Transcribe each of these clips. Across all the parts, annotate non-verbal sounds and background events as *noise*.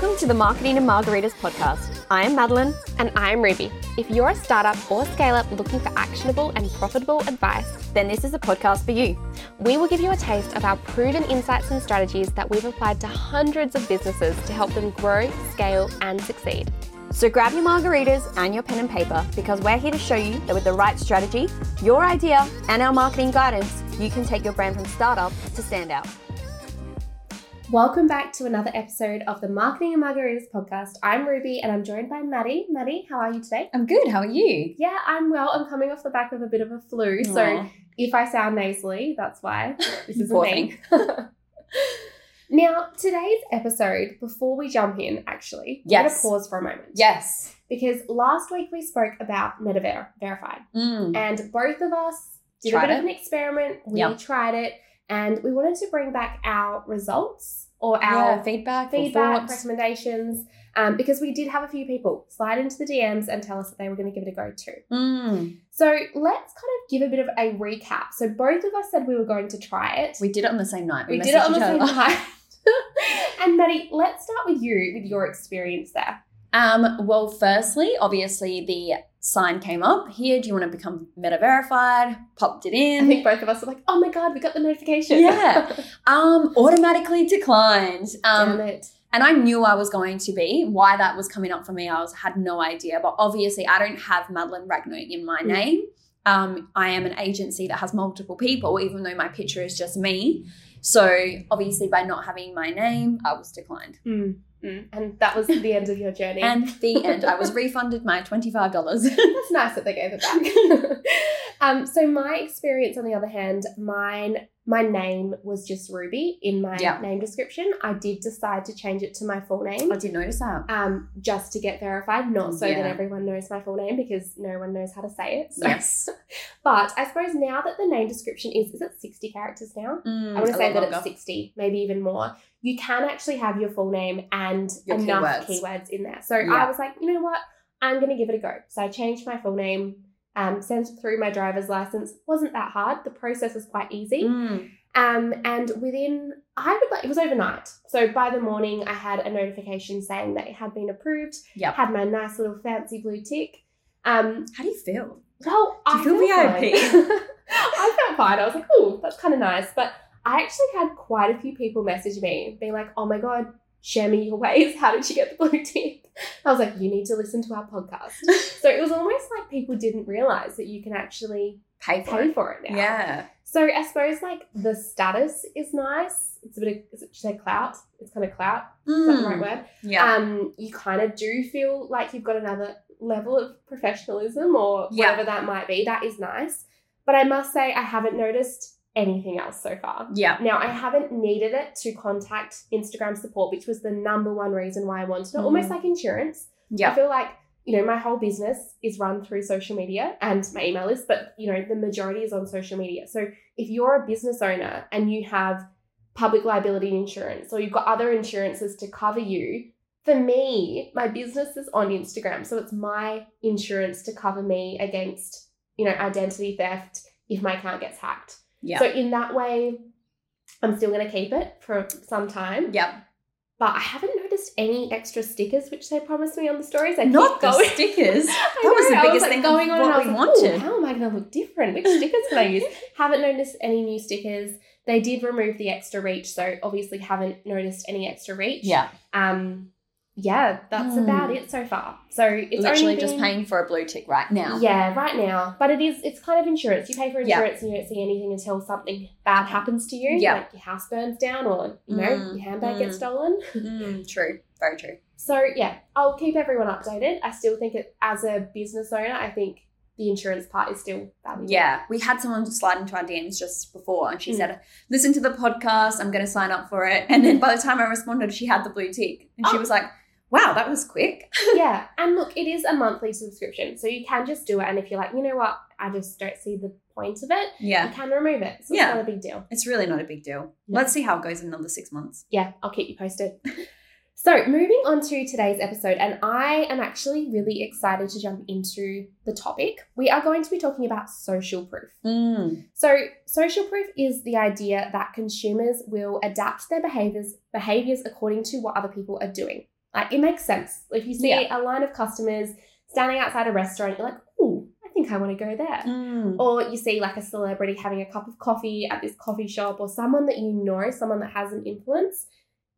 Welcome to the Marketing and Margaritas podcast. I am Madeline. And I'm Ruby. If you're a startup or scale up looking for actionable and profitable advice, Then this is a podcast for you. we will give you a taste of our proven insights and strategies that we've applied to hundreds of businesses to help them grow, scale, and succeed. So grab your margaritas and your pen and paper because we're here to show you that with the right strategy, your idea, and our marketing guidance, you can take your brand from startup to stand out. Welcome back to another episode of the Marketing and Margaritas podcast. I'm Ruby and I'm joined by Maddie. Maddie, how are you today? I'm good. How are you? Yeah, I'm well. I'm coming off the back of a bit of a flu, so if I sound nasally, that's why. *laughs* This is me. *laughs* now, today's episode, before we jump in, actually, we're Yes. gonna pause for a moment. yes. Because last week we spoke about MetaVer Verified, Mm. and both of us did Tried a bit it. of an experiment. We Yep. tried it, and we wanted to bring back our results or our yeah, feedback, feedback, recommendations, um, because we did have a few people slide into the DMs and tell us that they were going to give it a go too. Mm. So let's kind of give a bit of a recap. So both of us said we were going to try it. We did it on the same night. We did it on the same night. *laughs* *laughs* and Maddie, let's start with you with your experience there. Um, well, firstly, obviously the sign came up. Here, do you want to become meta verified? Popped it in. I in. think both of us were like, "Oh my god, we got the notification!" Yeah. Um, automatically declined. Um, Damn it. and I knew I was going to be. Why that was coming up for me, I was had no idea. But obviously, I don't have Madeline Ragno in my Mm. Um, I am an agency that has multiple people, even though my picture is just me. So obviously, by not having my name, I was declined. Mm, mm. And that was the end of your journey. And the *laughs* end, I was refunded my twenty five dollars. That's nice that they gave it back. *laughs* um, so my experience, on the other hand, mine, my name was just Ruby in my Yeah. name description. I did decide to change it to my full name. I did notice that. Um, just to get verified, not so that everyone knows my full name because no one knows how to say it. So. Yes. *laughs* But I suppose now that the name description is, is it 60 characters now? Mm, I want to say that longer. it's 60, maybe even more. You can actually have your full name and Your enough keywords. keywords. in there. So Yeah. I was like, you know what? I'm going to give it a go. So I changed my full name, um, sent through my driver's license. Wasn't that hard. The process was quite easy. Mm. Um, and within, I would like, it was overnight. So by the morning, I had a notification saying that it had been approved. Yep. Had my nice little fancy blue tick. Um, How do you feel? well, Do you I feel VIP? fine. *laughs* I felt fine. I was like, oh, that's kind of nice. But I actually had quite a few people message me being like, oh my God, share me your ways. How did you get the blue tick? I was like, you need to listen to our podcast. so it was almost like people didn't realize that you can actually Pay for pay it. for it now. Yeah. So I suppose like the status is nice. It's a bit of, is it, say clout? It's kind of clout. Is that the right Mm. word? Yeah. um, you kind of do feel like you've got another level of professionalism or Yeah. whatever that might be. That is nice. But I must say, I haven't noticed anything else so far. yeah. Now, I haven't needed it to contact Instagram support, which was the number one reason why I wanted it, Mhm. almost like insurance. Yeah. I feel like, you know, my whole business is run through social media and my email list, but, you know, the majority is on social media. So if you're a business owner and you have public liability insurance or you've got other insurances to cover you, for me, my business is on Instagram. So it's my insurance to cover me against, you know, identity theft if my account gets hacked. Yeah. So in that way, I'm still going to keep it for some time. yeah. But I haven't noticed any extra stickers, which they promised me on the stories. *laughs* I Not the stickers. That was the biggest like, thing going on. and I was we like, wanted. How am I going to look different? Which stickers can I *laughs* use? haven't noticed any new stickers. They did remove the extra reach, so obviously haven't noticed any extra reach. Yeah. Um. Yeah, that's Hmm. about it so far. So it's Literally only just paying for a blue tick right now. Yeah, right now. But it is it's kind of insurance. You pay for insurance and you don't see anything until something bad happens to you. Yeah. Like your house burns down or, you know, Mm, your handbag mm. gets stolen. *laughs* Mm, true. Very true. So yeah, I'll keep everyone updated. I still think it as a business owner, I think the insurance part is still valuable. Yeah. We had someone slide into our DMs just before and she Mm. said, listen to the podcast. I'm going to sign up for it. And then by the time I responded, she had the blue tick. And she Oh. was like, wow, that was quick. *laughs* yeah. And look, it is a monthly subscription. So you can just do it. And if you're like, you know what, I just don't see the point of it, yeah. you can remove it. So Yeah. it's not a big deal. It's really not a big deal. No. Let's see how it goes in another six months. yeah, I'll keep you posted. So, moving on to today's episode, and I am actually really excited to jump into the topic. We are going to be talking about social proof. Mm. So, social proof is the idea that consumers will adapt their behaviors behaviors according to what other people are doing. Like it makes sense. If you see a line of customers standing outside a restaurant, you're like, oh, I think I want to go there. Mm. Or you see like a celebrity having a cup of coffee at this coffee shop or someone that you know, someone that has an influence,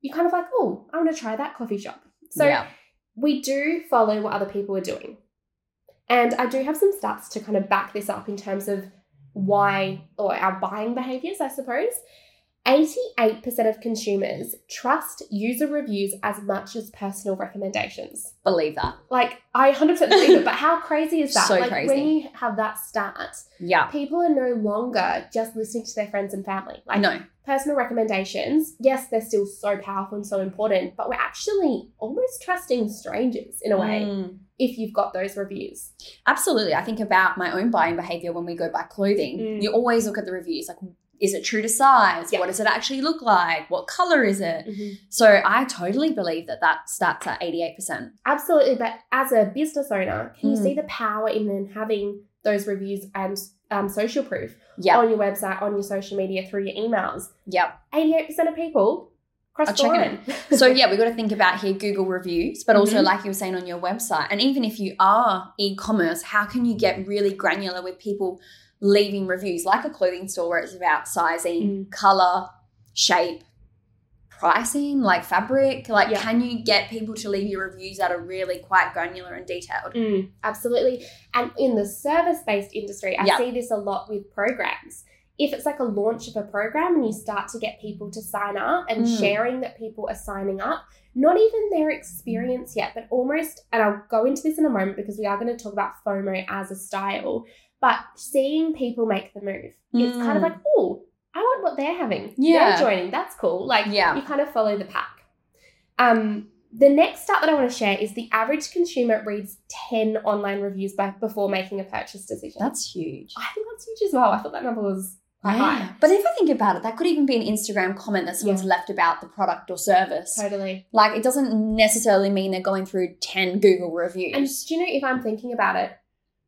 you're kind of like, oh, I want to try that coffee shop. So yeah. we do follow what other people are doing. And I do have some stats to kind of back this up in terms of why or our buying behaviors, I suppose. 88% of consumers trust user reviews as much as personal recommendations. believe that. Like, I 100% believe it, but how crazy is *laughs* that? So like, crazy. when you have that stat, Yeah. people are no longer just listening to their friends and family. Like, no. personal recommendations, yes, they're still so powerful and so important, but we're actually almost trusting strangers in a way Mm. if you've got those reviews. Absolutely. I think about my own buying behavior when we go buy clothing. Mm. You always look at the reviews like, is it true to size? What does it actually look like? What color is it? So I totally believe that that starts at 88%. Absolutely, but as a business owner, can you Mm. see the power in then having those reviews and um, social proof Yeah. on your website, on your social media, through your emails? Yep. 88% of people cross the line. So *laughs* yeah, we've got to think about here Google reviews, but also Mhm. like you were saying on your website. And even if you are e-commerce, how can you get really granular with people leaving reviews like a clothing store where it's about sizing, Mm. color, shape, pricing, like fabric? Like Yeah. can you get people to leave your reviews that are really quite granular and detailed? Mm, absolutely. And in the service based industry, I Yeah. see this a lot with programs. If it's like a launch of a program and you start to get people to sign up and Mm. sharing that people are signing up, not even their experience yet, but almost, and I'll go into this in a moment because we are going to talk about FOMO as a style, but seeing people make the move. It's kind of Mm. like, oh, I want what they're having. Yeah. They're joining. That's cool. Like, Yeah. you kind of follow the pack. Um, the next stat that I want to share is the average consumer reads 10 online reviews by, before making a purchase decision. That's huge. I think that's huge as well. I thought that number was high. But if I think about it, that could even be an Instagram comment that someone's Yeah. left about the product or service. Totally. Like it doesn't necessarily mean they're going through 10 Google reviews. And do you know, if I'm thinking about it,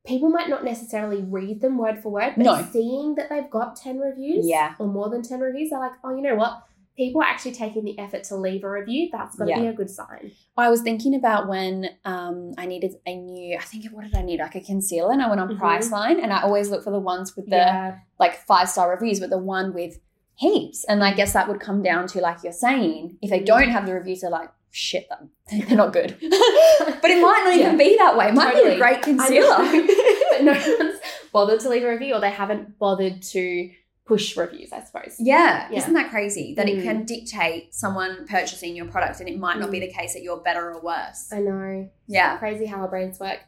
people might not necessarily read them word for word, but No. seeing that they've got 10 reviews Yeah. or more than 10 reviews, they're like, oh, you know what? People are actually taking the effort to leave a review. That's got to Yeah. be a good sign. I was thinking about when um, I needed a new, I think, what did I need? Like a concealer. And I went on Mhm. Priceline and I always look for the ones with the yeah. like five star reviews, but the one with heaps. And I guess that would come down to, like you're saying, if they Mm. don't have the reviews, they're like, shit, them. *laughs* they're not good. *laughs* but it might not even be that way. It might be a great concealer. *laughs* but no one's bothered to leave a review or they haven't bothered to push reviews, I suppose. Yeah. Yeah. Isn't that crazy? That it Mm. can dictate someone purchasing your product and it might not be the case that you're better or worse. I know. Yeah. Crazy how our brains work.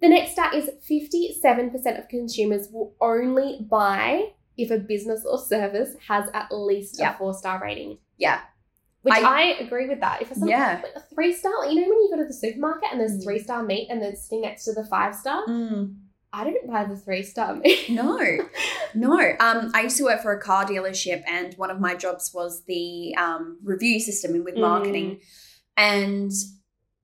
The next stat is 57% of consumers will only buy if a business or service has at least Yeah. a four star rating. Yeah. Which I- I, agree with that. If it's Yeah. like a three star, you know, when you go to the supermarket and there's Mm. three star meat and there's sitting next to the five star, Mm. I don't buy the three star meat. *laughs* No, no. Um, I used to work for a car dealership, and one of my jobs was the um, review system and with Mm. marketing. And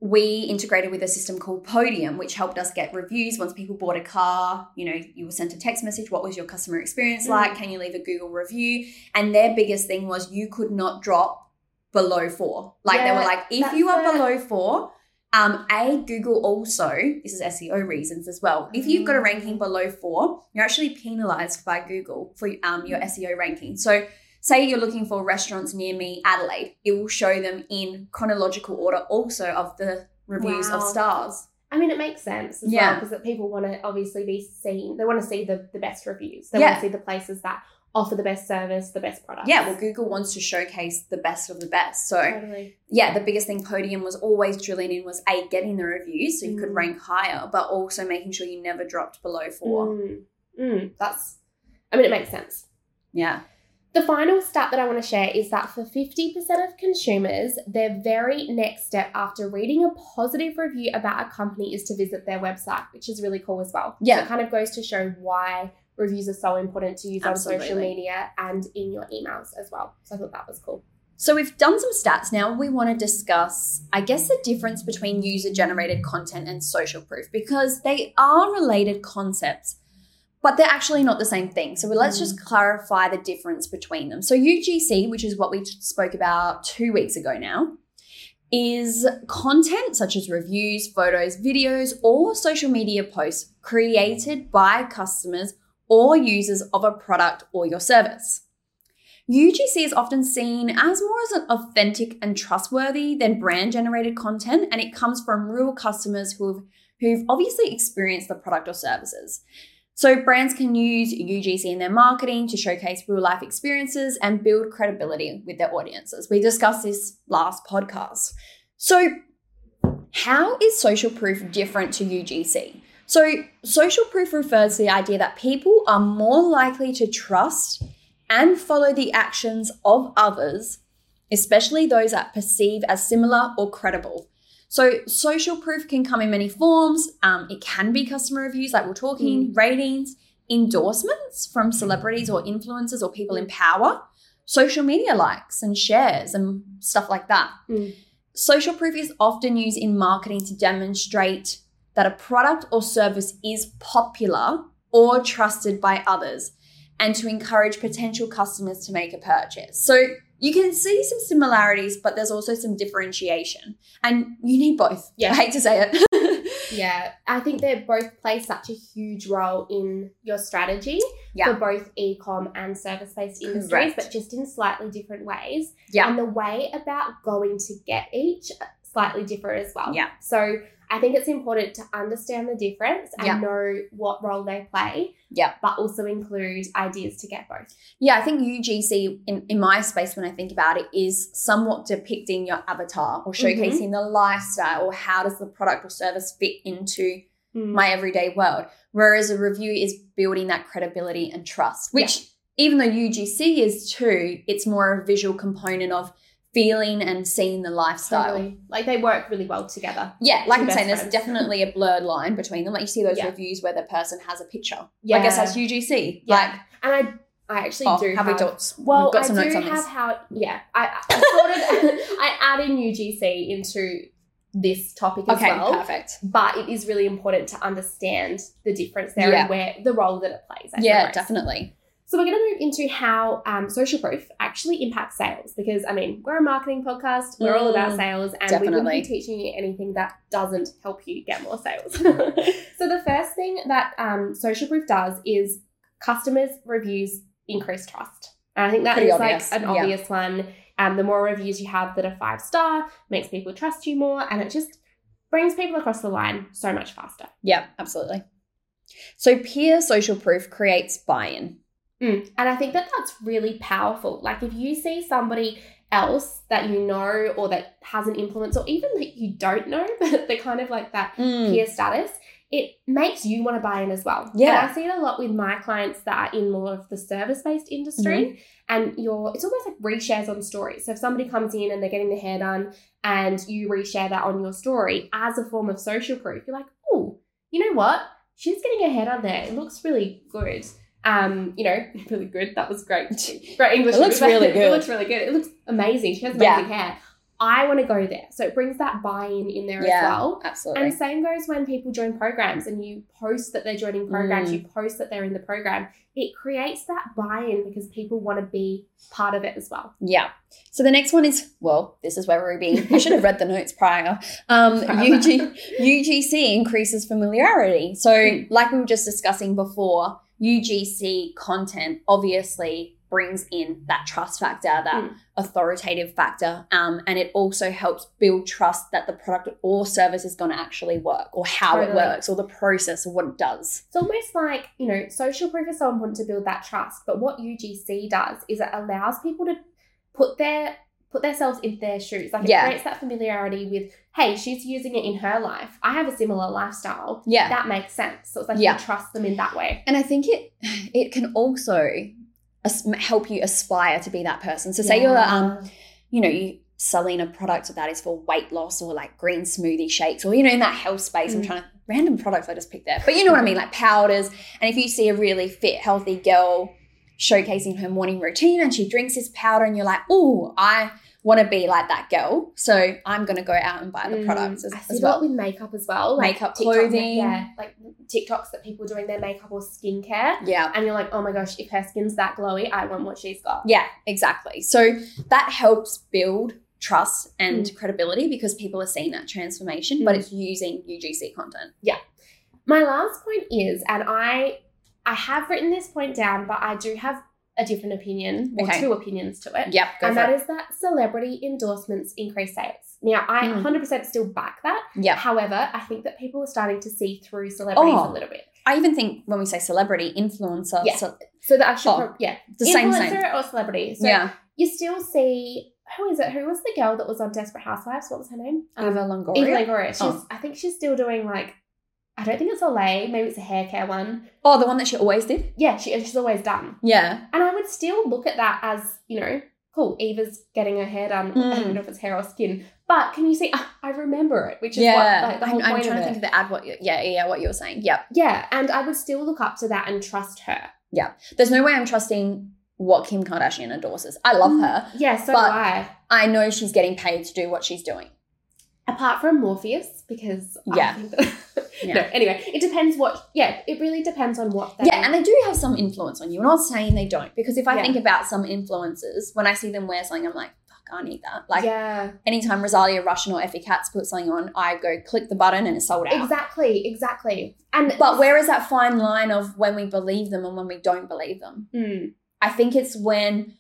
we integrated with a system called Podium, which helped us get reviews once people bought a car. You know, you were sent a text message. What was your customer experience Mm. like? Can you leave a Google review? And their biggest thing was you could not drop below four. Like they were like, if you are it. below four, um, a Google also this is SEO reasons as well. If you've got a ranking Mm. below four, you're actually penalized by Google for um, your SEO ranking. So, say you're looking for restaurants near me, Adelaide, it will show them in chronological order also of the reviews of stars. I mean, it makes sense as well Yeah. because people want to obviously be seen. They want to see the, the best reviews. They Yeah. want to see the places that offer the best service, the best product. Yeah, well, Google wants to showcase the best of the best. So, totally. yeah, the biggest thing Podium was always drilling in was A, getting the reviews so you could Mm. rank higher, but also making sure you never dropped below four. Mm, mm, that's, I mean, it makes sense. Yeah. The final stat that I want to share is that for 50% of consumers, their very next step after reading a positive review about a company is to visit their website, which is really cool as well. So Yeah. it kind of goes to show why reviews are so important to use on social media and in your emails as well. So I thought that was cool. So we've done some stats. Now we want to discuss, I guess, the difference between user generated content and social proof because they are related concepts, but they're actually not the same thing. So let's Mm. just clarify the difference between them. So UGC, which is what we spoke about two weeks ago now, is content such as reviews, photos, videos, or social media posts created by customers or users of a product or your service. UGC is often seen as more as an authentic and trustworthy than brand generated content, and it comes from real customers who've, who've obviously experienced the product or services. So, brands can use UGC in their marketing to showcase real life experiences and build credibility with their audiences. We discussed this last podcast. So, how is social proof different to UGC? So, social proof refers to the idea that people are more likely to trust and follow the actions of others, especially those that perceive as similar or credible. So, social proof can come in many forms. Um, it can be customer reviews, like we're talking, Mm. ratings, endorsements from celebrities or influencers or people in power, social media likes and shares and stuff like that. Mm. Social proof is often used in marketing to demonstrate that a product or service is popular or trusted by others and to encourage potential customers to make a purchase. So you can see some similarities, but there's also some differentiation. And you need both. Yeah. I hate to say it. *laughs* Yeah, I think they both play such a huge role in your strategy Yeah. for both e-com and service-based industries, Correct. but just in slightly different ways. Yeah. And the way about going to get each uh, slightly differ as well. Yeah. So I think it's important to understand the difference and Yeah. know what role they play. Yeah. But also include ideas to get both. Yeah, I think UGC in, in my space when I think about it is somewhat depicting your avatar or mm-hmm. showcasing the lifestyle or how does the product or service fit into mm. my everyday world. Whereas a review is building that credibility and trust, which even though UGC is too, it's more a visual component of feeling and seeing the lifestyle. Totally. Like they work really well together. Yeah, like I'm saying, there's definitely a blurred line between them. Like you see those Yeah. reviews where the person has a picture. Yeah. I guess that's UGC. Yeah. Like, And I I actually oh, do have we have thoughts? Well, We've got some I notes do on have this. how. Yeah, I, I sort of *laughs* I add in UGC into this topic as Okay, well. perfect. But it is really important to understand the difference there Yeah. and where the role that it plays. I Yeah, suppose. definitely. So we're going to move into how um, social proof actually impacts sales because I mean we're a marketing podcast. We're all about Mm, sales, and we wouldn't be teaching you anything that doesn't help you get more sales. *laughs* so the first thing that um, social proof does is customers reviews increase trust, and I think that is Pretty obvious, like an yeah. obvious one. Um, the more reviews you have that are five star makes people trust you more, and it just brings people across the line so much faster. Yeah, absolutely. So peer social proof creates buy-in. Mm. And I think that that's really powerful. Like if you see somebody else that you know or that has an influence or even that you don't know, *laughs* but they're kind of like that Mm. peer status, it makes you want to buy in as well. Yeah. And I see it a lot with my clients that are in more of the service-based industry. Mm-hmm. And you're it's almost like reshares on stories. So if somebody comes in and they're getting their hair done and you reshare that on your story as a form of social proof, you're like, oh, you know what? She's getting her hair done there. It looks really good. Um, you know, *laughs* really good. That was great. Great English. It looks *laughs* really good. it looks really good. It looks amazing. She has Yeah. amazing hair. I want to go there. So it brings that buy-in in there Yeah. as well. Absolutely. And same goes when people join programs and you post that they're joining programs, Mm. you post that they're in the program. It creates that buy-in because people want to be part of it as well. Yeah. So the next one is well, this is where Ruby. I should have read the notes prior. Um, *laughs* UG, UGC increases familiarity. So, Mm. like we were just discussing before, UGC content obviously brings in that trust factor, that Mm. authoritative factor, um, and it also helps build trust that the product or service is going to actually work, or how it works, or the process of what it does. It's almost like, you know, social proof is so important to build that trust. But what UGC does is it allows people to put their put themselves in their shoes. Like it Yeah. creates that familiarity with, hey, she's using it in her life. I have a similar lifestyle. Yeah. That makes sense. So it's like Yeah. you trust them in that way. And I think it it can also help you aspire to be that person. So say you're um you know you selling a product that is for weight loss or like green smoothie shakes or you know in that health space. I'm Mm. trying to random products I just picked there, but you know what I mean, like powders. And if you see a really fit, healthy girl showcasing her morning routine and she drinks this powder, and you're like, oh, I want to be like that girl, so I'm going to go out and buy the Mm, products as, I see as well. with makeup as well. Like Makeup, TikTok, clothing. Yeah, like TikToks that people doing their makeup or skincare. Yeah. And you're like, oh my gosh, if her skin's that glowy, I want what she's got. Yeah, exactly. So that helps build trust and Mm. credibility because people are seeing that transformation, but Mm. it's using UGC content. Yeah. My last point is, and I I have written this point down, but I do have a different opinion or Okay. two opinions to it. Yep, and that it. is that celebrity endorsements increase sales. Now, I Mm. 100% still back that. Yep. However, I think that people are starting to see through celebrities Oh. a little bit. I even think when we say celebrity, influencer, Yeah. so- So that I should, Oh, prob- yeah, the same influencer same. or celebrity. So yeah, you still see who is it? Who was the girl that was on Desperate Housewives? What was her name? Um, Eva Longoria. Eva Longoria. She's, Oh. I think she's still doing like, I don't think it's Olay. Maybe it's a hair care one. Oh, the one that she always did. Yeah, she, she's always done. Yeah, And I would still look at that as, you know, cool. Eva's getting her hair done. I Mm. don't know if it's hair or skin, but can you see? *laughs* I remember it, which is yeah. what like, the I'm, whole I'm trying of to it. think of the ad. What? You, yeah, yeah. What you were saying. Yep. yeah, and I would still look up to that and trust her. Yeah. There's no way I'm trusting what Kim Kardashian endorses. I love Mm. her. Yeah, so But- do I. I know she's getting paid to do what she's doing. Apart from Morpheus, because Yeah. I think that, *laughs* Yeah. no. Anyway, it depends what. Yeah, it really depends on what. They, Yeah, and they do have some influence on you. I'm not saying they don't, because if I Yeah. think about some influencers, when I see them wear something, I'm like, fuck, I need that. Like yeah, anytime Rosalia Russian or Effie Katz put something on, I go click the button and it's sold out. exactly, exactly. And But where is that fine line of when we believe them and when we don't believe them? Mm, I think it's when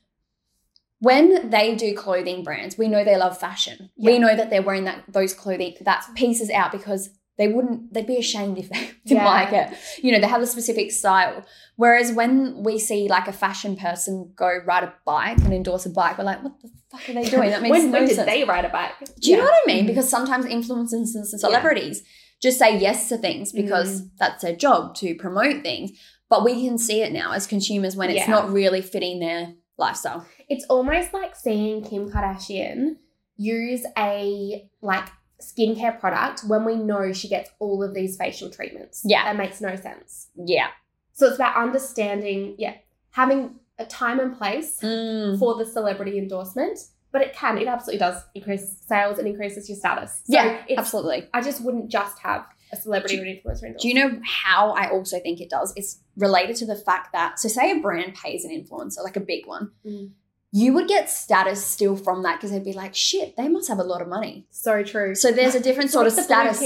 when they do clothing brands, we know they love fashion. We know that they're wearing that those clothing that pieces out because they wouldn't they'd be ashamed if they *laughs* didn't Yeah. like it. You know, they have a specific style. Whereas when we see like a fashion person go ride a bike and endorse a bike, we're like, what the fuck are they *laughs* doing? That makes when, no when did sense. they ride a bike? Do you know what I mean? Mhm. Because sometimes influencers and celebrities just say yes to things because Mm. that's their job to promote things. But we can see it now as consumers when it's Yeah. not really fitting their lifestyle. It's almost like seeing Kim Kardashian use a like skincare product when we know she gets all of these facial treatments. Yeah. That makes no sense. Yeah. So it's about understanding, yeah, having a time and place Mm. for the celebrity endorsement, but it can, it absolutely does increase sales and increases your status. So yeah, it's, absolutely. I just wouldn't just have a celebrity or an influencer endorsement. Do you know how I also think it does? It's related to the fact that, so say a brand pays an influencer, like a big one, Mm. You would get status still from that because they'd be like, shit, they must have a lot of money. So true. So there's a different *laughs* sort of status.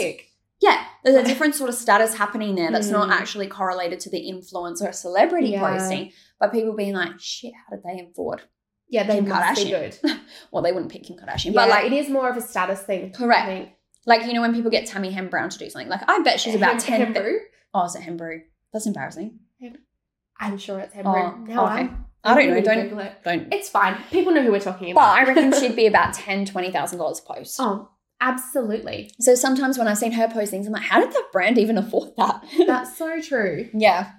Yeah, there's a different sort of status happening there that's not Mm. actually correlated to the influencer or celebrity Yeah. posting, but people being like, shit, how did they afford? Yeah, they Kim must be Kardashian. good. *laughs* Well, they wouldn't pick Kim Kardashian, Yeah, but like, it is more of a status thing. Correct. Like you know, when people get Tammy Hem Brown to do something, like I bet she's about Hem- ten. Hembrow? Oh, is it Hembrow? That's embarrassing. I'm sure it's Oh, Hembrow. now okay. I'm. I don't know. Don't Google it. don't. It's fine. People know who we're talking But about. I reckon she'd be *laughs* about ten, twenty thousand dollars post. oh, absolutely. So sometimes when I've seen her post things, I'm like, how did that brand even afford that? *laughs* That's so true. yeah.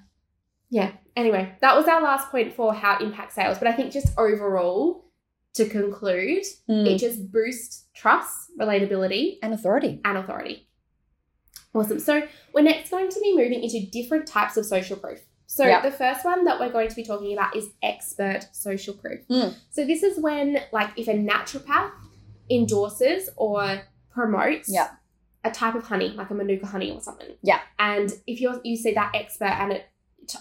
Yeah. Anyway, that was our last point for how it impacts sales. But I think just overall, to conclude, Mm. it just boosts trust, relatability, And authority. and authority. Awesome. So we're next going to be moving into different types of social proof. So Yep. the first one that we're going to be talking about is expert social proof. Mm. So this is when, like, if a naturopath endorses or promotes Yep. a type of honey, like a manuka honey or something. Yeah. And if you're you see that expert and it,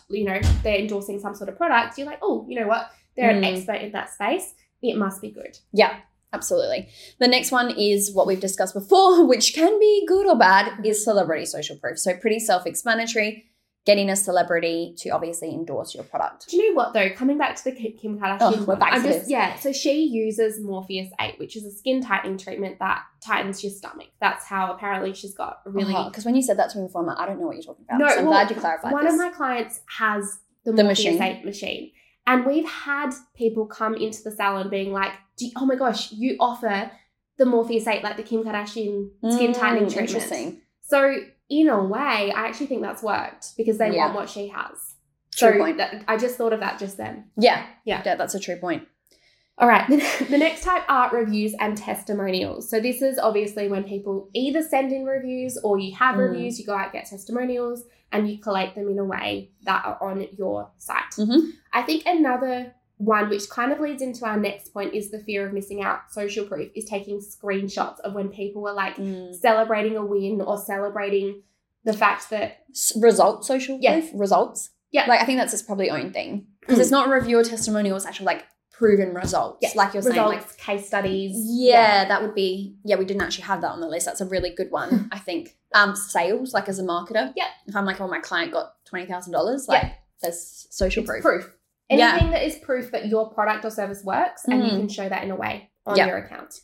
you know, they're endorsing some sort of product, you're like, oh, you know what? They're an Mm. expert in that space. It must be good. Yeah, absolutely. The next one is what we've discussed before, *laughs* which can be good or bad, is celebrity social proof. So pretty self-explanatory. Getting a celebrity to obviously endorse your product. Do you know what though? Coming back to the Kim Kardashian, Oh, we're back I'm to just this. yeah. So she uses Morpheus Eight, which is a skin tightening treatment that tightens your stomach. That's how apparently she's got really. Because when you said that to me before, like, I don't know what you're talking about. No, so I'm well, glad you clarified One this. of my clients has the, The Morpheus machine. Eight machine, and we've had people come into the salon being like, Do you- "Oh my gosh, you offer the Morpheus Eight, like the Kim Kardashian skin Mm, tightening treatment." Interesting. So in a way, I actually think that's worked because they Yeah. want what she has. True so point. that, I just thought of that just then. Yeah. Yeah. Yeah, that's a true point. All right. *laughs* the next type are reviews and testimonials. So this is obviously when people either send in reviews or you have Mm. reviews, you go out get testimonials and you collate them in a way that are on your site. Mhm. I think another one which kind of leads into our next point is the fear of missing out social proof is taking screenshots of when people were like Mm. celebrating a win or celebrating the fact that S- Result social Yeah. proof? Results? Yeah. Like, I think that's its probably own thing. Because Mm. it's not a review or testimonial, it's actually like proven results, Yeah, like you're saying, like case studies. yeah, that would be yeah. We didn't actually have that on the list. That's a really good one, *laughs* I think. Um, sales, like as a marketer, Yeah. If I'm like, oh, my client got twenty thousand dollars, like Yeah. there's social It's proof. proof. Yeah. Anything that is proof that your product or service works and you Mm. can show that in a way on Yeah. your account.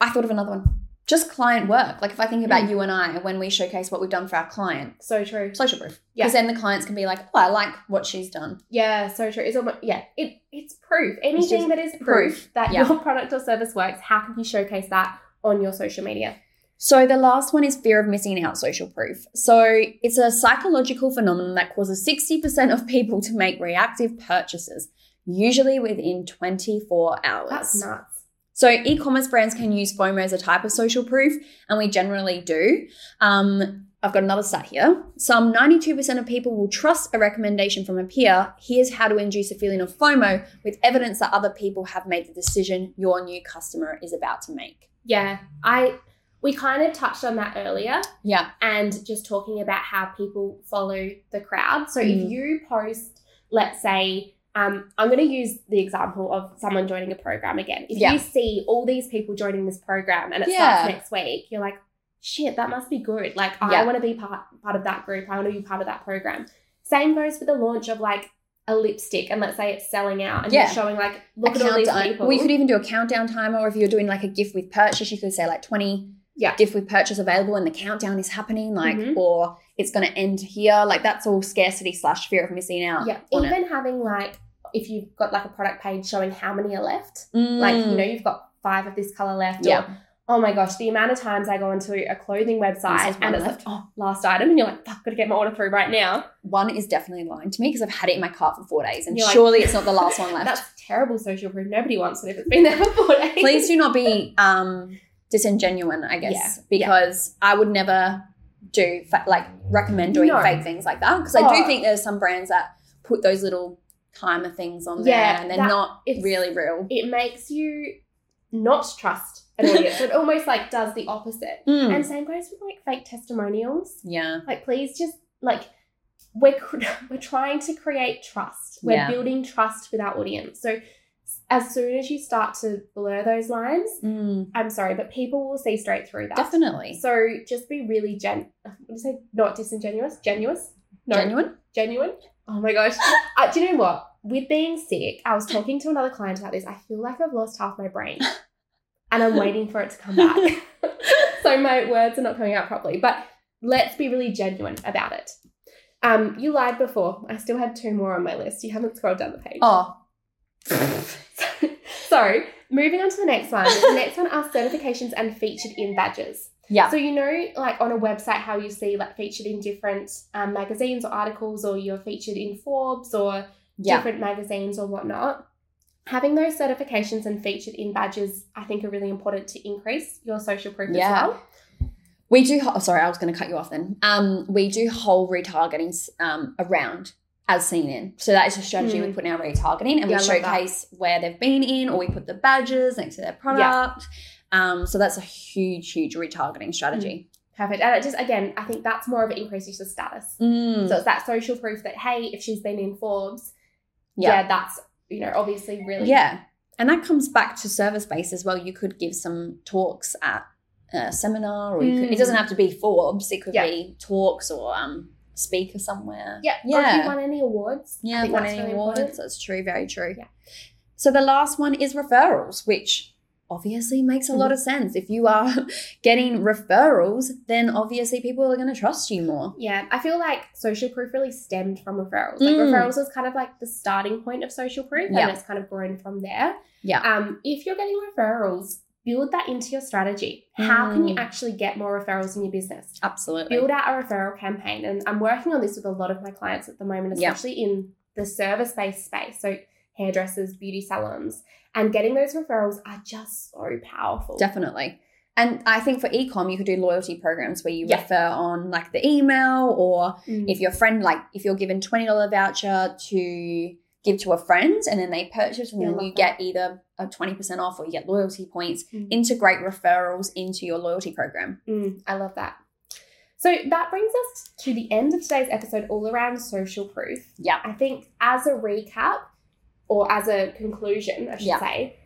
I thought of another one. Just client work. Like if I think about Mm. you and I, when we showcase what we've done for our client, So true. social proof. Yeah. Because then the clients can be like, oh, I like what she's done. Yeah, so true. It's almost yeah. It it's proof. Anything just that is proof, proof. that Yeah. your *laughs* product or service works, how can you showcase that on your social media? So the last one is fear of missing out social proof. So it's a psychological phenomenon that causes 60% of people to make reactive purchases, usually within 24 hours. That's nuts. So e-commerce brands can use FOMO as a type of social proof, and we generally do. Um, I've got another stat here. Some 92% of people will trust a recommendation from a peer. Here's how to induce a feeling of FOMO with evidence that other people have made the decision your new customer is about to make. Yeah, I we kind of touched on that earlier Yeah. and just talking about how people follow the crowd. So Mm. if you post, let's say, um, I'm going to use the example of someone joining a program again. If Yeah. you see all these people joining this program and it Yeah. starts next week, you're like, shit, that must be good. Like, Yeah. I want to be part part of that group. I want to be part of that program. Same goes with the launch of like a lipstick, and let's say it's selling out, and Yeah. you're showing like, look A at all these countdown. people. We could even do a countdown timer, or if you're doing like a gift with purchase, you could say like 20 Yeah. gift with purchase available and the countdown is happening, like, Mhm. or it's going to end here. Like, that's all scarcity slash fear of missing out. yeah, even having like if you've got like a product page showing how many are left. Mm. like you know you've got five of this color left Yeah. or oh my gosh the amount of times i go onto a clothing website and, it's left. like oh last item and you're like fuck gotta get my order through right now one is definitely lying to me because I've had it in my cart for four days, and You're like- surely it's not the last one *laughs* left. that's terrible social proof nobody wants it if it's been there for four days Please do not be um, disingenuine, I guess, Yeah, because I would never do fa- like recommend doing No. fake things like that because I do Oh. think there's some brands that put those little timer things on there and they're that- not it's- really real. it makes you not trust an *laughs* audience it almost like does the opposite Mm. and same goes with like fake testimonials yeah, like please just like we're *laughs* we're trying to create trust we're Yeah. building trust with our audience so as soon as you start to blur those lines Mm, i'm sorry but people will see straight through that. Definitely. So just be really gen what do you say not disingenuous genuous. No. Genuine. genuine? Oh my gosh. *laughs* Uh, do you know what? With being sick i was talking to another client about this. I feel like i've lost half my brain. *laughs* And i'm waiting for it to come back. *laughs* So my words are not coming out properly but let's be really genuine about it. Um you lied before. I still had two more on my list. You haven't scrolled down the page. Oh, *laughs* so moving on to the next one the next one are certifications and featured in badges yeah, so you know, like on a website, how you see like featured in different um, magazines or articles, or you're featured in Forbes or yeah, different magazines or whatnot. Having those certifications and featured in badges, I think, are really important to increase your social proof Yeah. as well. We do. Oh, sorry, I was going to cut you off. Then, um, we do whole retargeting um around as seen in. So that is a strategy we Mm. put in our retargeting, and Yeah, we showcase where they've been in, or we put the badges next to their product. Um, so that's a huge, huge retargeting strategy. Perfect. And it just again, I think that's more of an increases your status. Mm. So it's that social proof that hey, if she's been in Forbes, Yeah. yeah, that's you know obviously really Yeah. And that comes back to service based as well. You could give some talks at a seminar, or you could, it Mm. doesn't have to be Forbes. It could Yeah. be talks or um, speaker somewhere. yeah. Or if Yeah. you won any awards, Yeah, won any really awards. important. That's true. Very true. Yeah. So the last one is referrals, which obviously makes a lot of sense. If you are *laughs* getting referrals, then obviously people are going to trust you more. Yeah, I feel like social proof really stemmed from referrals. Like Mm. referrals is kind of like the starting point of social proof, Yeah. and it's kind of grown from there. Yeah. Um, if you're getting referrals, build that into your strategy. How can you Mm. actually get more referrals in your business? Absolutely. Build out a referral campaign, and I'm working on this with a lot of my clients at the moment, Yeah. especially in the service-based space. So hairdressers, beauty salons, and getting those referrals are just so powerful. Definitely. And I think for ecom, you could do loyalty programs where you Yeah. refer on like the email, or Mm. if your friend, like if you're given twenty dollar voucher to give to a friend, and then they purchase, and Yeah, then you that. get either a twenty percent off or you get loyalty points. Mm. Integrate referrals into your loyalty program. Mm, I love that. So that brings us to the end of today's episode, all around social proof. Yeah. I think as a recap, or as a conclusion, I should Yeah. say,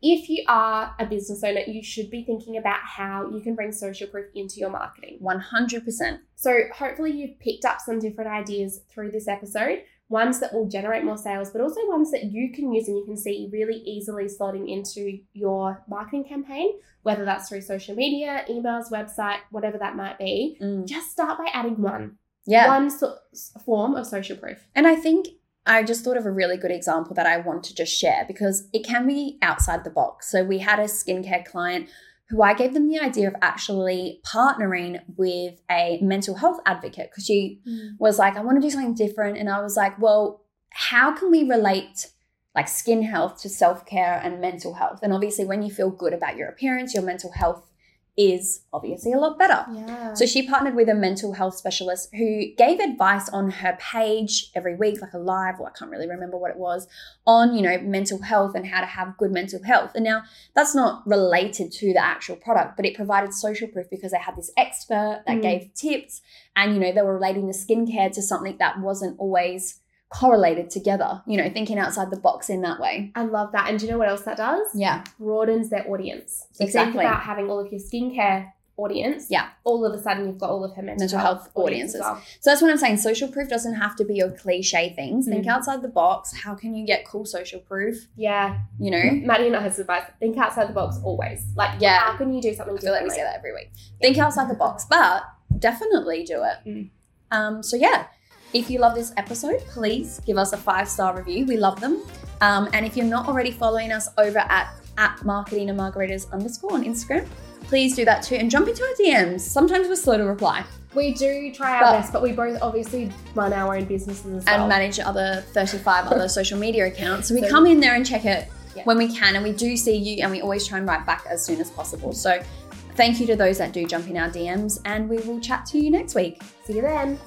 if you are a business owner, you should be thinking about how you can bring social proof into your marketing. 100%. So, hopefully, you've picked up some different ideas through this episode, ones that will generate more sales, but also ones that you can use and you can see really easily slotting into your marketing campaign, whether that's through social media, emails, website, whatever that might be. Mm. Just start by adding one, Yeah. one so- form of social proof. And I think I just thought of a really good example that I want to just share because it can be outside the box. So we had a skincare client who I gave them the idea of actually partnering with a mental health advocate because she mm. was like, I want to do something different. And I was like, well, how can we relate like skin health to self care and mental health? And obviously, when you feel good about your appearance, your mental health is obviously a lot better. Yeah. So she partnered with a mental health specialist who gave advice on her page every week, like a live, or I can't really remember what it was, on, you know, mental health and how to have good mental health. And now that's not related to the actual product, but it provided social proof because they had this expert that Mm. gave tips and, you know, they were relating the skincare to something that wasn't always correlated together, you know, thinking outside the box in that way. I love that. And do you know what else that does? Yeah. Broadens their audience. So Exactly. think about having all of your skincare audience. Yeah. All of a sudden, you've got all of her mental, Mental health, health audience audiences. well. So that's what I'm saying. Social proof doesn't have to be your cliche things. Think Mm. outside the box. How can you get cool social proof? Yeah. You know, Maddie and I has advice. Think outside the box always. Like, Yeah. how can you do something I feel like we say that every week. Think outside the box, but definitely do it. Mm. Um, so yeah, if you love this episode, please give us a five star review. We love them. Um, and if you're not already following us over at at marketing and margaritas underscore on Instagram, please do that too and jump into our DMs. Sometimes we're slow to reply We do try our But- best, but we both obviously run our own businesses as well. and manage other 35 other *laughs* social media accounts. So we So- come in there and check it Yeah. when we can, and we do see you, and we always try and write back as soon as possible. So thank you to those that do jump in our DMs, and we will chat to you next week. See you then.